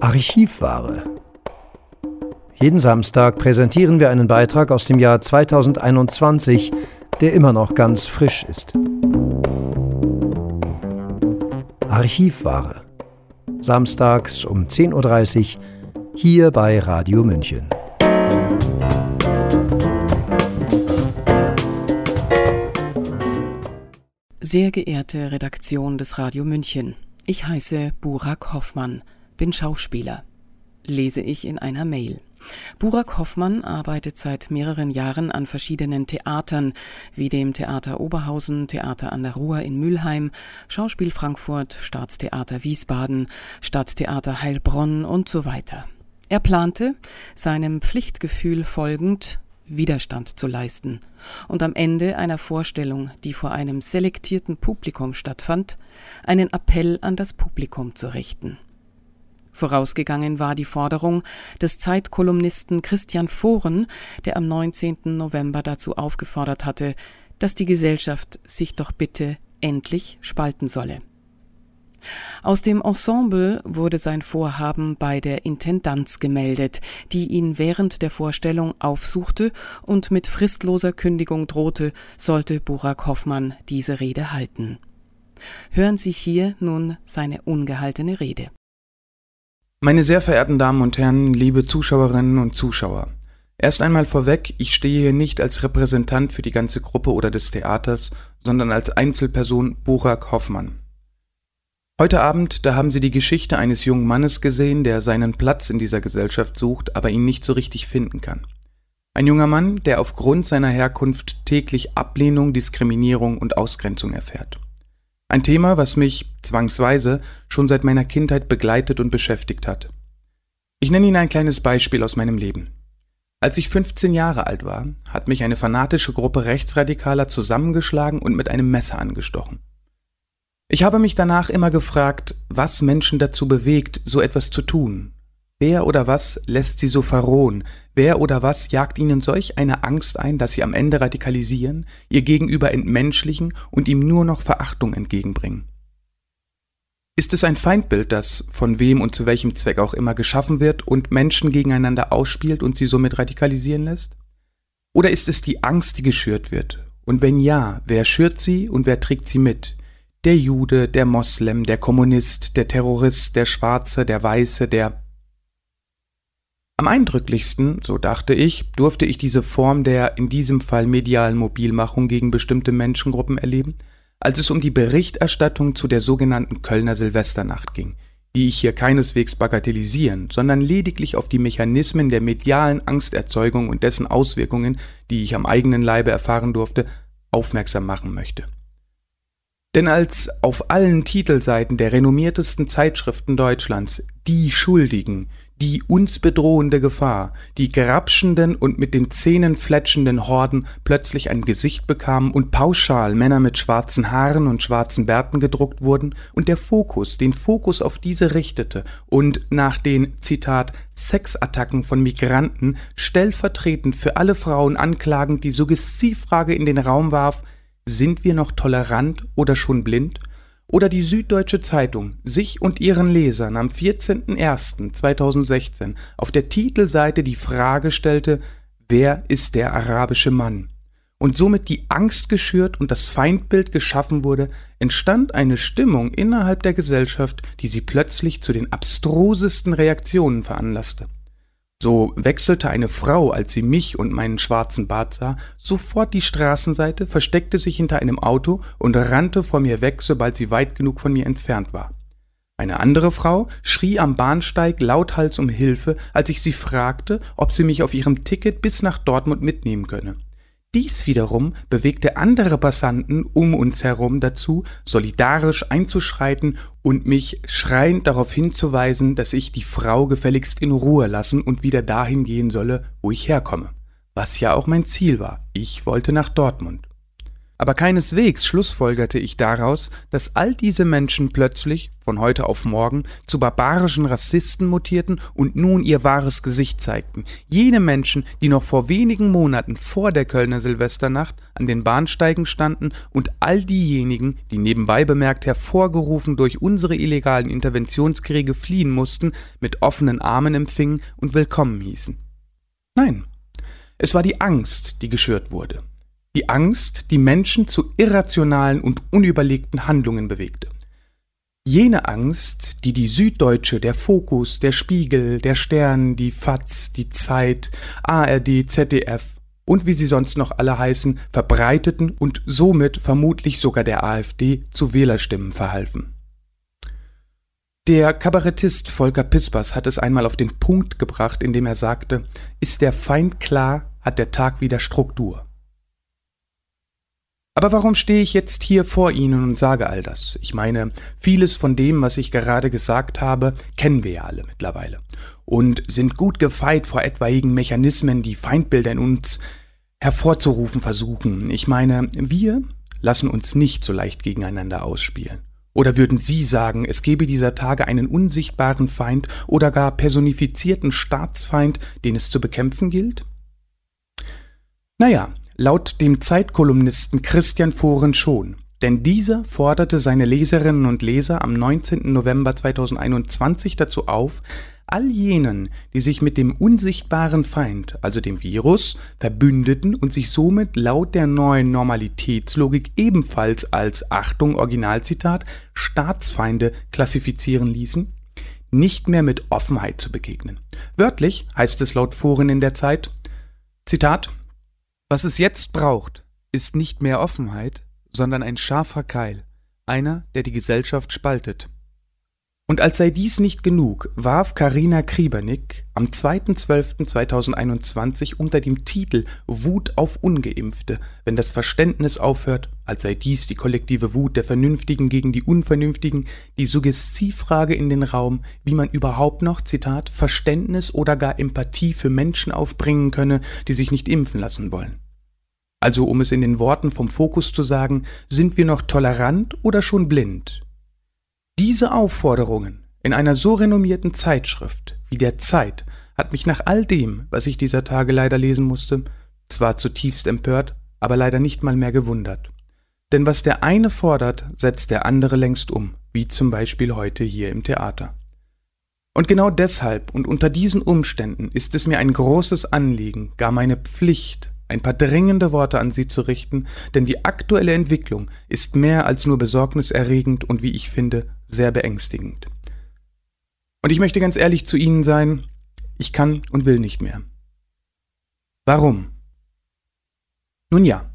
Archivware. Jeden Samstag präsentieren wir einen Beitrag aus dem Jahr 2021, der immer noch ganz frisch ist. Archivware. Samstags um 10.30 Uhr hier bei Radio München. Sehr geehrte Redaktion des Radio München, ich heiße Burak Hoffmann, bin Schauspieler, lese ich in einer Mail. Burak Hoffmann arbeitet seit mehreren Jahren an verschiedenen Theatern, wie dem Theater Oberhausen, Theater an der Ruhr in Mülheim, Schauspiel Frankfurt, Staatstheater Wiesbaden, Stadttheater Heilbronn und so weiter. Er plante, seinem Pflichtgefühl folgend, Widerstand zu leisten und am Ende einer Vorstellung, die vor einem selektierten Publikum stattfand, einen Appell an das Publikum zu richten. Vorausgegangen war die Forderung des Zeitkolumnisten Christian Foren, der am 19. November dazu aufgefordert hatte, dass die Gesellschaft sich doch bitte endlich spalten solle. Aus dem Ensemble wurde sein Vorhaben bei der Intendanz gemeldet, die ihn während der Vorstellung aufsuchte und mit fristloser Kündigung drohte, sollte Burak Hoffmann diese Rede halten. Hören Sie hier nun seine ungehaltene Rede. Meine sehr verehrten Damen und Herren, liebe Zuschauerinnen und Zuschauer. Erst einmal vorweg, ich stehe hier nicht als Repräsentant für die ganze Gruppe oder des Theaters, sondern als Einzelperson Burak Hoffmann. Heute Abend, da haben Sie die Geschichte eines jungen Mannes gesehen, der seinen Platz in dieser Gesellschaft sucht, aber ihn nicht so richtig finden kann. Ein junger Mann, der aufgrund seiner Herkunft täglich Ablehnung, Diskriminierung und Ausgrenzung erfährt. Ein Thema, was mich zwangsweise schon seit meiner Kindheit begleitet und beschäftigt hat. Ich nenne Ihnen ein kleines Beispiel aus meinem Leben. Als ich 15 Jahre alt war, hat mich eine fanatische Gruppe Rechtsradikaler zusammengeschlagen und mit einem Messer angestochen. Ich habe mich danach immer gefragt, was Menschen dazu bewegt, so etwas zu tun. Wer oder was lässt sie so verrohen? Wer oder was jagt ihnen solch eine Angst ein, dass sie am Ende radikalisieren, ihr Gegenüber entmenschlichen und ihm nur noch Verachtung entgegenbringen? Ist es ein Feindbild, das von wem und zu welchem Zweck auch immer geschaffen wird und Menschen gegeneinander ausspielt und sie somit radikalisieren lässt? Oder ist es die Angst, die geschürt wird? Und wenn ja, wer schürt sie und wer trägt sie mit? der Jude, der Moslem, der Kommunist, der Terrorist, der Schwarze, der Weiße, der am eindrücklichsten, so dachte ich, durfte ich diese Form der in diesem Fall medialen Mobilmachung gegen bestimmte Menschengruppen erleben, als es um die Berichterstattung zu der sogenannten Kölner Silvesternacht ging, die ich hier keineswegs bagatellisieren, sondern lediglich auf die Mechanismen der medialen Angsterzeugung und dessen Auswirkungen, die ich am eigenen Leibe erfahren durfte, aufmerksam machen möchte. Denn als auf allen Titelseiten der renommiertesten Zeitschriften Deutschlands die Schuldigen, die uns bedrohende Gefahr, die grapschenden und mit den Zähnen fletschenden Horden plötzlich ein Gesicht bekamen und pauschal Männer mit schwarzen Haaren und schwarzen Bärten gedruckt wurden und der Fokus den Fokus auf diese richtete und nach den, Zitat, Sexattacken von Migranten stellvertretend für alle Frauen anklagend die Suggestivfrage in den Raum warf, sind wir noch tolerant oder schon blind? Oder die Süddeutsche Zeitung sich und ihren Lesern am 14.01.2016 auf der Titelseite die Frage stellte, wer ist der arabische Mann? Und somit die Angst geschürt und das Feindbild geschaffen wurde, entstand eine Stimmung innerhalb der Gesellschaft, die sie plötzlich zu den abstrusesten Reaktionen veranlasste. So wechselte eine Frau, als sie mich und meinen schwarzen Bart sah, sofort die Straßenseite, versteckte sich hinter einem Auto und rannte vor mir weg, sobald sie weit genug von mir entfernt war. Eine andere Frau schrie am Bahnsteig lauthals um Hilfe, als ich sie fragte, ob sie mich auf ihrem Ticket bis nach Dortmund mitnehmen könne. Dies wiederum bewegte andere Passanten um uns herum dazu, solidarisch einzuschreiten und mich schreiend darauf hinzuweisen, dass ich die Frau gefälligst in Ruhe lassen und wieder dahin gehen solle, wo ich herkomme. Was ja auch mein Ziel war. Ich wollte nach Dortmund. Aber keineswegs schlussfolgerte ich daraus, dass all diese Menschen plötzlich, von heute auf morgen, zu barbarischen Rassisten mutierten und nun ihr wahres Gesicht zeigten. Jene Menschen, die noch vor wenigen Monaten vor der Kölner Silvesternacht an den Bahnsteigen standen und all diejenigen, die nebenbei bemerkt hervorgerufen durch unsere illegalen Interventionskriege fliehen mussten, mit offenen Armen empfingen und willkommen hießen. Nein, es war die Angst, die geschürt wurde. Die Angst, die Menschen zu irrationalen und unüberlegten Handlungen bewegte. Jene Angst, die die Süddeutsche, der Fokus, der Spiegel, der Stern, die FAZ, die Zeit, ARD, ZDF und wie sie sonst noch alle heißen, verbreiteten und somit vermutlich sogar der AfD zu Wählerstimmen verhalfen. Der Kabarettist Volker Pispers hat es einmal auf den Punkt gebracht, indem er sagte, ist der Feind klar, hat der Tag wieder Struktur. Aber warum stehe ich jetzt hier vor Ihnen und sage all das? Ich meine, vieles von dem, was ich gerade gesagt habe, kennen wir ja alle mittlerweile und sind gut gefeit vor etwaigen Mechanismen, die Feindbilder in uns hervorzurufen versuchen. Ich meine, wir lassen uns nicht so leicht gegeneinander ausspielen. Oder würden Sie sagen, es gebe dieser Tage einen unsichtbaren Feind oder gar personifizierten Staatsfeind, den es zu bekämpfen gilt? Naja, Laut dem Zeitkolumnisten Christian Foren schon, denn dieser forderte seine Leserinnen und Leser am 19. November 2021 dazu auf, all jenen, die sich mit dem unsichtbaren Feind, also dem Virus, verbündeten und sich somit laut der neuen Normalitätslogik ebenfalls als Achtung Originalzitat Staatsfeinde klassifizieren ließen, nicht mehr mit Offenheit zu begegnen. Wörtlich heißt es laut Foren in der Zeit Zitat was es jetzt braucht, ist nicht mehr Offenheit, sondern ein scharfer Keil, einer, der die Gesellschaft spaltet. Und als sei dies nicht genug, warf Karina Kriebernick am 2.12.2021 unter dem Titel Wut auf Ungeimpfte, wenn das Verständnis aufhört, als sei dies die kollektive Wut der Vernünftigen gegen die Unvernünftigen, die Suggestivfrage in den Raum, wie man überhaupt noch, Zitat, Verständnis oder gar Empathie für Menschen aufbringen könne, die sich nicht impfen lassen wollen. Also um es in den Worten vom Fokus zu sagen, sind wir noch tolerant oder schon blind? Diese Aufforderungen in einer so renommierten Zeitschrift wie der Zeit hat mich nach all dem, was ich dieser Tage leider lesen musste, zwar zutiefst empört, aber leider nicht mal mehr gewundert. Denn was der eine fordert, setzt der andere längst um, wie zum Beispiel heute hier im Theater. Und genau deshalb und unter diesen Umständen ist es mir ein großes Anliegen, gar meine Pflicht, ein paar dringende Worte an Sie zu richten, denn die aktuelle Entwicklung ist mehr als nur besorgniserregend und wie ich finde, sehr beängstigend. Und ich möchte ganz ehrlich zu Ihnen sein, ich kann und will nicht mehr. Warum? Nun ja,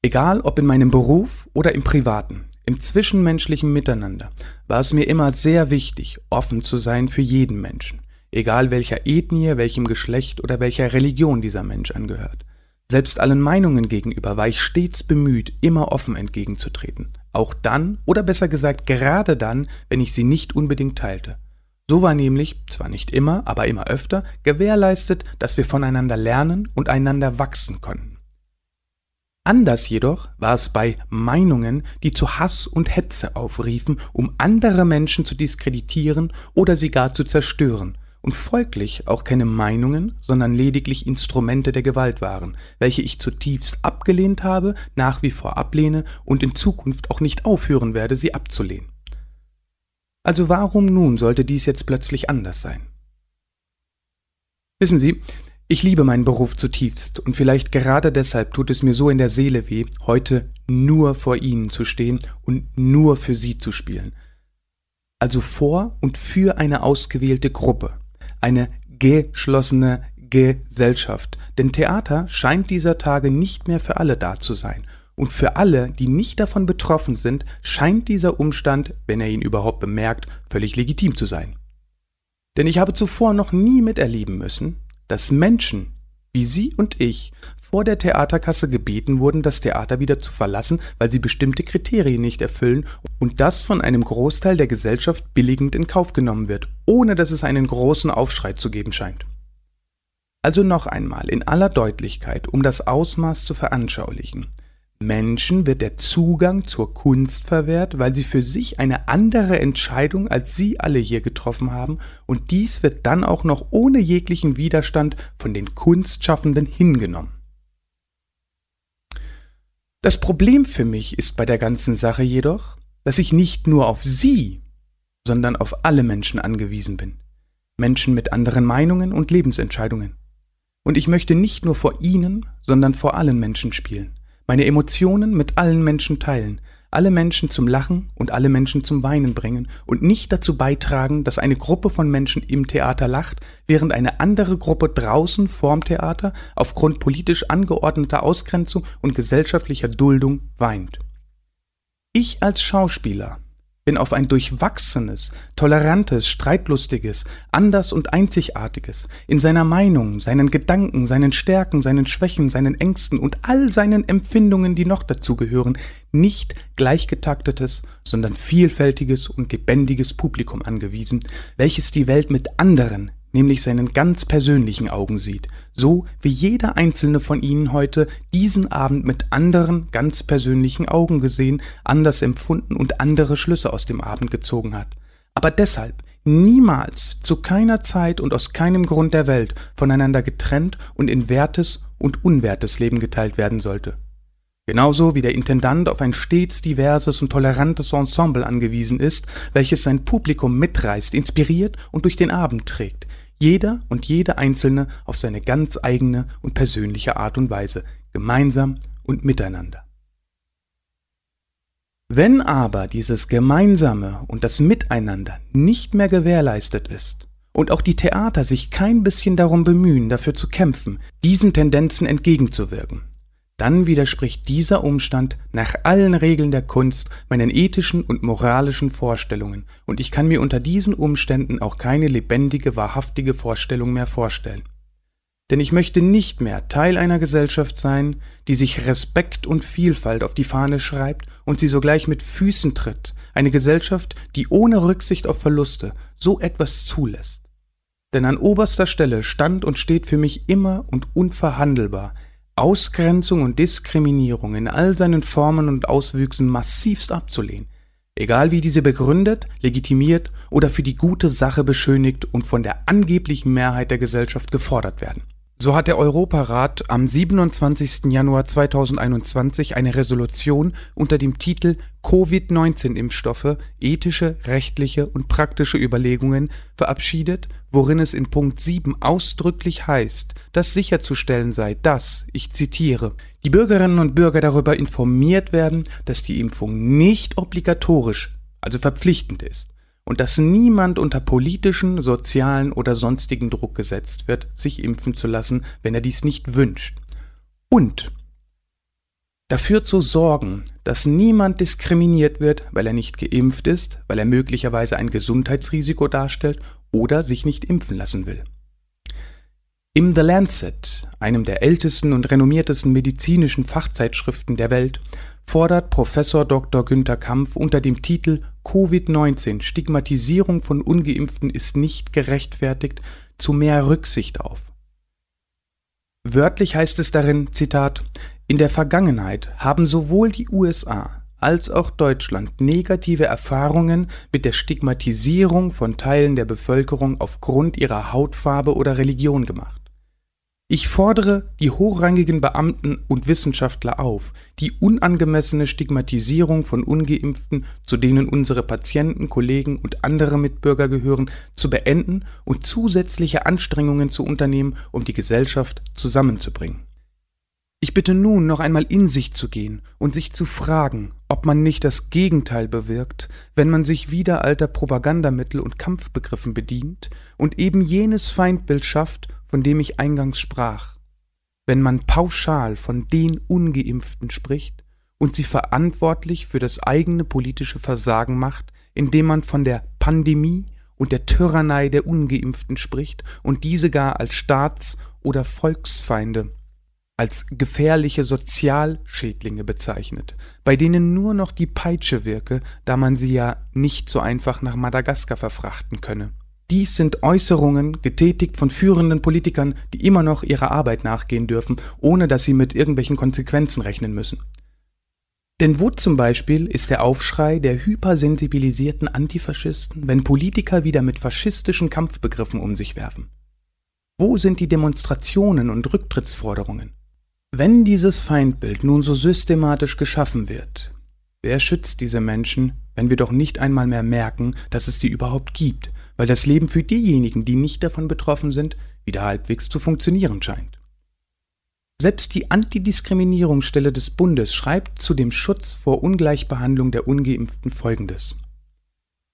egal ob in meinem Beruf oder im privaten, im zwischenmenschlichen Miteinander, war es mir immer sehr wichtig, offen zu sein für jeden Menschen, egal welcher Ethnie, welchem Geschlecht oder welcher Religion dieser Mensch angehört. Selbst allen Meinungen gegenüber war ich stets bemüht, immer offen entgegenzutreten. Auch dann, oder besser gesagt gerade dann, wenn ich sie nicht unbedingt teilte. So war nämlich, zwar nicht immer, aber immer öfter, gewährleistet, dass wir voneinander lernen und einander wachsen konnten. Anders jedoch war es bei Meinungen, die zu Hass und Hetze aufriefen, um andere Menschen zu diskreditieren oder sie gar zu zerstören, und folglich auch keine Meinungen, sondern lediglich Instrumente der Gewalt waren, welche ich zutiefst abgelehnt habe, nach wie vor ablehne und in Zukunft auch nicht aufhören werde, sie abzulehnen. Also warum nun sollte dies jetzt plötzlich anders sein? Wissen Sie, ich liebe meinen Beruf zutiefst und vielleicht gerade deshalb tut es mir so in der Seele weh, heute nur vor Ihnen zu stehen und nur für Sie zu spielen. Also vor und für eine ausgewählte Gruppe, eine geschlossene Gesellschaft. Denn Theater scheint dieser Tage nicht mehr für alle da zu sein. Und für alle, die nicht davon betroffen sind, scheint dieser Umstand, wenn er ihn überhaupt bemerkt, völlig legitim zu sein. Denn ich habe zuvor noch nie miterleben müssen, dass Menschen wie Sie und ich vor der Theaterkasse gebeten wurden, das Theater wieder zu verlassen, weil sie bestimmte Kriterien nicht erfüllen und das von einem Großteil der Gesellschaft billigend in Kauf genommen wird, ohne dass es einen großen Aufschrei zu geben scheint. Also noch einmal in aller Deutlichkeit, um das Ausmaß zu veranschaulichen. Menschen wird der Zugang zur Kunst verwehrt, weil sie für sich eine andere Entscheidung als Sie alle hier getroffen haben, und dies wird dann auch noch ohne jeglichen Widerstand von den Kunstschaffenden hingenommen. Das Problem für mich ist bei der ganzen Sache jedoch, dass ich nicht nur auf Sie, sondern auf alle Menschen angewiesen bin. Menschen mit anderen Meinungen und Lebensentscheidungen. Und ich möchte nicht nur vor Ihnen, sondern vor allen Menschen spielen meine Emotionen mit allen Menschen teilen, alle Menschen zum Lachen und alle Menschen zum Weinen bringen und nicht dazu beitragen, dass eine Gruppe von Menschen im Theater lacht, während eine andere Gruppe draußen vorm Theater aufgrund politisch angeordneter Ausgrenzung und gesellschaftlicher Duldung weint. Ich als Schauspieler bin auf ein durchwachsenes, tolerantes, streitlustiges, anders und einzigartiges, in seiner Meinung, seinen Gedanken, seinen Stärken, seinen Schwächen, seinen Ängsten und all seinen Empfindungen, die noch dazugehören, nicht gleichgetaktetes, sondern vielfältiges und lebendiges Publikum angewiesen, welches die Welt mit anderen, nämlich seinen ganz persönlichen Augen sieht, so wie jeder einzelne von Ihnen heute diesen Abend mit anderen ganz persönlichen Augen gesehen, anders empfunden und andere Schlüsse aus dem Abend gezogen hat. Aber deshalb niemals, zu keiner Zeit und aus keinem Grund der Welt voneinander getrennt und in wertes und unwertes Leben geteilt werden sollte. Genauso wie der Intendant auf ein stets diverses und tolerantes Ensemble angewiesen ist, welches sein Publikum mitreißt, inspiriert und durch den Abend trägt, jeder und jede Einzelne auf seine ganz eigene und persönliche Art und Weise, gemeinsam und miteinander. Wenn aber dieses Gemeinsame und das Miteinander nicht mehr gewährleistet ist und auch die Theater sich kein bisschen darum bemühen, dafür zu kämpfen, diesen Tendenzen entgegenzuwirken, dann widerspricht dieser Umstand nach allen Regeln der Kunst meinen ethischen und moralischen Vorstellungen, und ich kann mir unter diesen Umständen auch keine lebendige, wahrhaftige Vorstellung mehr vorstellen. Denn ich möchte nicht mehr Teil einer Gesellschaft sein, die sich Respekt und Vielfalt auf die Fahne schreibt und sie sogleich mit Füßen tritt, eine Gesellschaft, die ohne Rücksicht auf Verluste so etwas zulässt. Denn an oberster Stelle stand und steht für mich immer und unverhandelbar Ausgrenzung und Diskriminierung in all seinen Formen und Auswüchsen massivst abzulehnen, egal wie diese begründet, legitimiert oder für die gute Sache beschönigt und von der angeblichen Mehrheit der Gesellschaft gefordert werden. So hat der Europarat am 27. Januar 2021 eine Resolution unter dem Titel Covid-19-Impfstoffe, ethische, rechtliche und praktische Überlegungen verabschiedet, worin es in Punkt 7 ausdrücklich heißt, dass sicherzustellen sei, dass, ich zitiere, die Bürgerinnen und Bürger darüber informiert werden, dass die Impfung nicht obligatorisch, also verpflichtend ist und dass niemand unter politischen, sozialen oder sonstigen Druck gesetzt wird, sich impfen zu lassen, wenn er dies nicht wünscht. Und dafür zu sorgen, dass niemand diskriminiert wird, weil er nicht geimpft ist, weil er möglicherweise ein Gesundheitsrisiko darstellt oder sich nicht impfen lassen will. Im The Lancet, einem der ältesten und renommiertesten medizinischen Fachzeitschriften der Welt, fordert Professor Dr. Günther Kampf unter dem Titel Covid-19 Stigmatisierung von ungeimpften ist nicht gerechtfertigt zu mehr Rücksicht auf. Wörtlich heißt es darin, Zitat, in der Vergangenheit haben sowohl die USA als auch Deutschland negative Erfahrungen mit der Stigmatisierung von Teilen der Bevölkerung aufgrund ihrer Hautfarbe oder Religion gemacht. Ich fordere die hochrangigen Beamten und Wissenschaftler auf, die unangemessene Stigmatisierung von ungeimpften, zu denen unsere Patienten, Kollegen und andere Mitbürger gehören, zu beenden und zusätzliche Anstrengungen zu unternehmen, um die Gesellschaft zusammenzubringen. Ich bitte nun noch einmal in sich zu gehen und sich zu fragen, ob man nicht das Gegenteil bewirkt, wenn man sich wieder alter Propagandamittel und Kampfbegriffen bedient und eben jenes Feindbild schafft, von dem ich eingangs sprach, wenn man pauschal von den ungeimpften spricht und sie verantwortlich für das eigene politische Versagen macht, indem man von der Pandemie und der Tyrannei der ungeimpften spricht und diese gar als Staats- oder Volksfeinde als gefährliche Sozialschädlinge bezeichnet, bei denen nur noch die Peitsche wirke, da man sie ja nicht so einfach nach Madagaskar verfrachten könne. Dies sind Äußerungen, getätigt von führenden Politikern, die immer noch ihrer Arbeit nachgehen dürfen, ohne dass sie mit irgendwelchen Konsequenzen rechnen müssen. Denn wo zum Beispiel ist der Aufschrei der hypersensibilisierten Antifaschisten, wenn Politiker wieder mit faschistischen Kampfbegriffen um sich werfen? Wo sind die Demonstrationen und Rücktrittsforderungen? Wenn dieses Feindbild nun so systematisch geschaffen wird, wer schützt diese Menschen, wenn wir doch nicht einmal mehr merken, dass es sie überhaupt gibt, weil das Leben für diejenigen, die nicht davon betroffen sind, wieder halbwegs zu funktionieren scheint? Selbst die Antidiskriminierungsstelle des Bundes schreibt zu dem Schutz vor Ungleichbehandlung der ungeimpften Folgendes.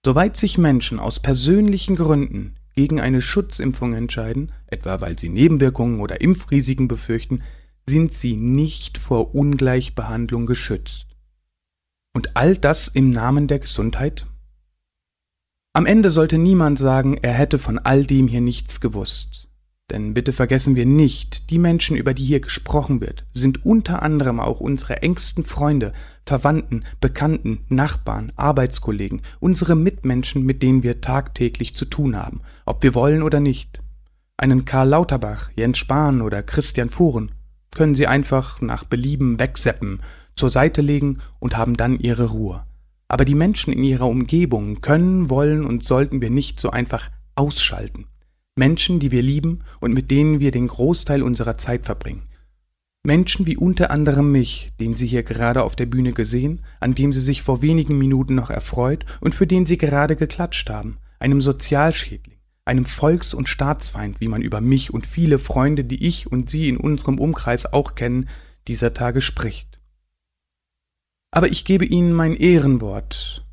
Soweit sich Menschen aus persönlichen Gründen gegen eine Schutzimpfung entscheiden, etwa weil sie Nebenwirkungen oder Impfrisiken befürchten, sind sie nicht vor Ungleichbehandlung geschützt. Und all das im Namen der Gesundheit? Am Ende sollte niemand sagen, er hätte von all dem hier nichts gewusst. Denn bitte vergessen wir nicht, die Menschen, über die hier gesprochen wird, sind unter anderem auch unsere engsten Freunde, Verwandten, Bekannten, Nachbarn, Arbeitskollegen, unsere Mitmenschen, mit denen wir tagtäglich zu tun haben, ob wir wollen oder nicht. Einen Karl Lauterbach, Jens Spahn oder Christian Fuhren können sie einfach nach Belieben wegseppen, zur Seite legen und haben dann ihre Ruhe. Aber die Menschen in ihrer Umgebung können, wollen und sollten wir nicht so einfach ausschalten. Menschen, die wir lieben und mit denen wir den Großteil unserer Zeit verbringen. Menschen wie unter anderem mich, den Sie hier gerade auf der Bühne gesehen, an dem Sie sich vor wenigen Minuten noch erfreut und für den Sie gerade geklatscht haben, einem Sozialschädling, einem Volks- und Staatsfeind, wie man über mich und viele Freunde, die ich und Sie in unserem Umkreis auch kennen, dieser Tage spricht. Aber ich gebe Ihnen mein Ehrenwort.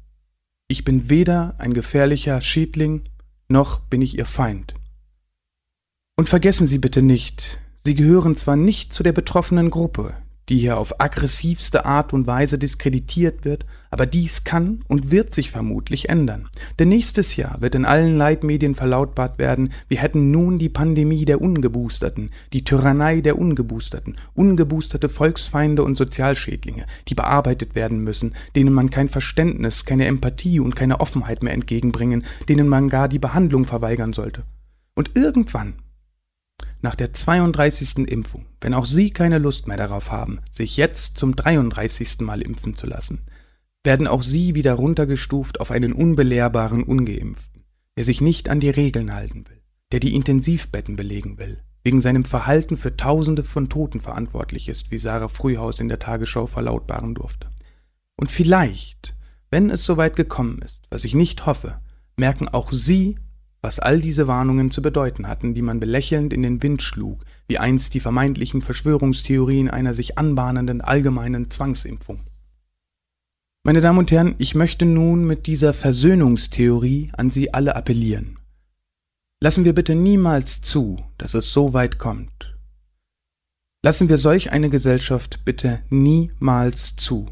Ich bin weder ein gefährlicher Schädling, noch bin ich Ihr Feind. Und vergessen Sie bitte nicht, Sie gehören zwar nicht zu der betroffenen Gruppe, die hier auf aggressivste Art und Weise diskreditiert wird, aber dies kann und wird sich vermutlich ändern. Denn nächstes Jahr wird in allen Leitmedien verlautbart werden, wir hätten nun die Pandemie der Ungeboosterten, die Tyrannei der Ungeboosterten, ungeboosterte Volksfeinde und Sozialschädlinge, die bearbeitet werden müssen, denen man kein Verständnis, keine Empathie und keine Offenheit mehr entgegenbringen, denen man gar die Behandlung verweigern sollte. Und irgendwann nach der 32. Impfung, wenn auch Sie keine Lust mehr darauf haben, sich jetzt zum 33. Mal impfen zu lassen, werden auch Sie wieder runtergestuft auf einen unbelehrbaren Ungeimpften, der sich nicht an die Regeln halten will, der die Intensivbetten belegen will, wegen seinem Verhalten für Tausende von Toten verantwortlich ist, wie Sarah Frühhaus in der Tagesschau verlautbaren durfte. Und vielleicht, wenn es soweit gekommen ist, was ich nicht hoffe, merken auch Sie was all diese Warnungen zu bedeuten hatten, die man belächelnd in den Wind schlug, wie einst die vermeintlichen Verschwörungstheorien einer sich anbahnenden allgemeinen Zwangsimpfung. Meine Damen und Herren, ich möchte nun mit dieser Versöhnungstheorie an Sie alle appellieren. Lassen wir bitte niemals zu, dass es so weit kommt. Lassen wir solch eine Gesellschaft bitte niemals zu.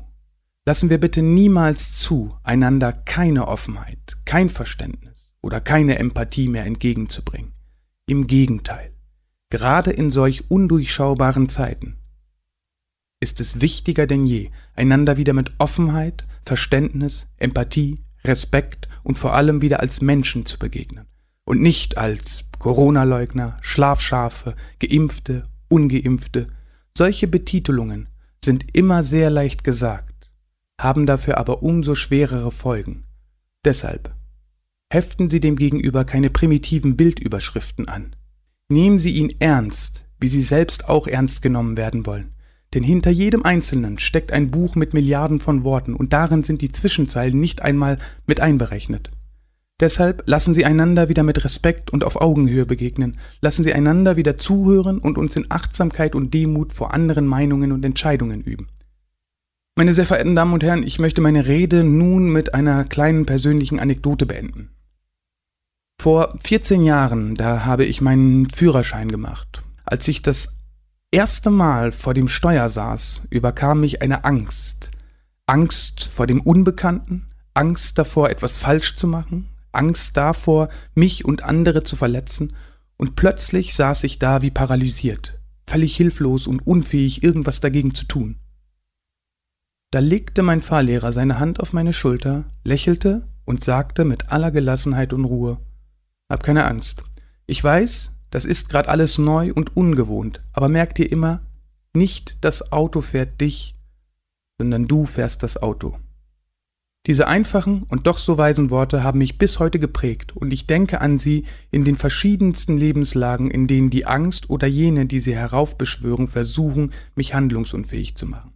Lassen wir bitte niemals zu, einander keine Offenheit, kein Verständnis oder keine Empathie mehr entgegenzubringen. Im Gegenteil, gerade in solch undurchschaubaren Zeiten ist es wichtiger denn je, einander wieder mit Offenheit, Verständnis, Empathie, Respekt und vor allem wieder als Menschen zu begegnen und nicht als Corona-Leugner, Schlafschafe, Geimpfte, Ungeimpfte. Solche Betitelungen sind immer sehr leicht gesagt, haben dafür aber umso schwerere Folgen. Deshalb Heften Sie dem Gegenüber keine primitiven Bildüberschriften an. Nehmen Sie ihn ernst, wie Sie selbst auch ernst genommen werden wollen. Denn hinter jedem Einzelnen steckt ein Buch mit Milliarden von Worten und darin sind die Zwischenzeilen nicht einmal mit einberechnet. Deshalb lassen Sie einander wieder mit Respekt und auf Augenhöhe begegnen, lassen Sie einander wieder zuhören und uns in Achtsamkeit und Demut vor anderen Meinungen und Entscheidungen üben. Meine sehr verehrten Damen und Herren, ich möchte meine Rede nun mit einer kleinen persönlichen Anekdote beenden. Vor 14 Jahren, da habe ich meinen Führerschein gemacht. Als ich das erste Mal vor dem Steuer saß, überkam mich eine Angst. Angst vor dem Unbekannten, Angst davor, etwas falsch zu machen, Angst davor, mich und andere zu verletzen, und plötzlich saß ich da wie paralysiert, völlig hilflos und unfähig, irgendwas dagegen zu tun. Da legte mein Fahrlehrer seine Hand auf meine Schulter, lächelte und sagte mit aller Gelassenheit und Ruhe hab keine Angst. Ich weiß, das ist gerade alles neu und ungewohnt, aber merk dir immer, nicht das Auto fährt dich, sondern du fährst das Auto. Diese einfachen und doch so weisen Worte haben mich bis heute geprägt und ich denke an sie in den verschiedensten Lebenslagen, in denen die Angst oder jene, die sie heraufbeschwören, versuchen, mich handlungsunfähig zu machen.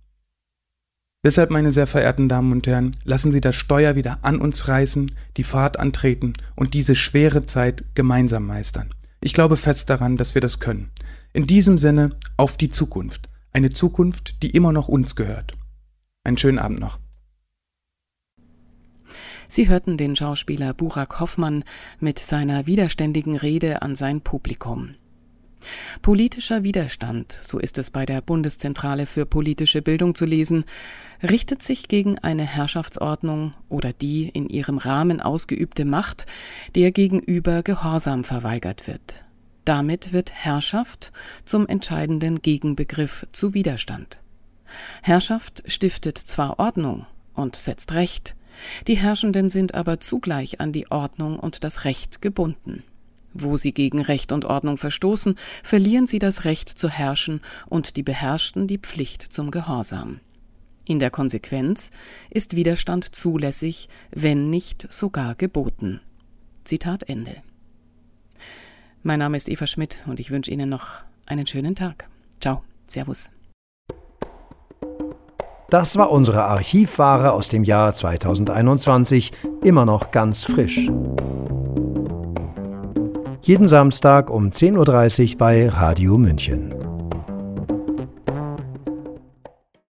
Deshalb, meine sehr verehrten Damen und Herren, lassen Sie das Steuer wieder an uns reißen, die Fahrt antreten und diese schwere Zeit gemeinsam meistern. Ich glaube fest daran, dass wir das können. In diesem Sinne auf die Zukunft. Eine Zukunft, die immer noch uns gehört. Einen schönen Abend noch. Sie hörten den Schauspieler Burak Hoffmann mit seiner widerständigen Rede an sein Publikum. Politischer Widerstand, so ist es bei der Bundeszentrale für politische Bildung zu lesen, richtet sich gegen eine Herrschaftsordnung oder die in ihrem Rahmen ausgeübte Macht, der gegenüber Gehorsam verweigert wird. Damit wird Herrschaft zum entscheidenden Gegenbegriff zu Widerstand. Herrschaft stiftet zwar Ordnung und setzt Recht, die Herrschenden sind aber zugleich an die Ordnung und das Recht gebunden. Wo sie gegen Recht und Ordnung verstoßen, verlieren sie das Recht zu herrschen und die Beherrschten die Pflicht zum Gehorsam. In der Konsequenz ist Widerstand zulässig, wenn nicht sogar geboten. Zitat Ende. Mein Name ist Eva Schmidt und ich wünsche Ihnen noch einen schönen Tag. Ciao, Servus. Das war unsere Archivware aus dem Jahr 2021, immer noch ganz frisch. Jeden Samstag um 10.30 Uhr bei Radio München.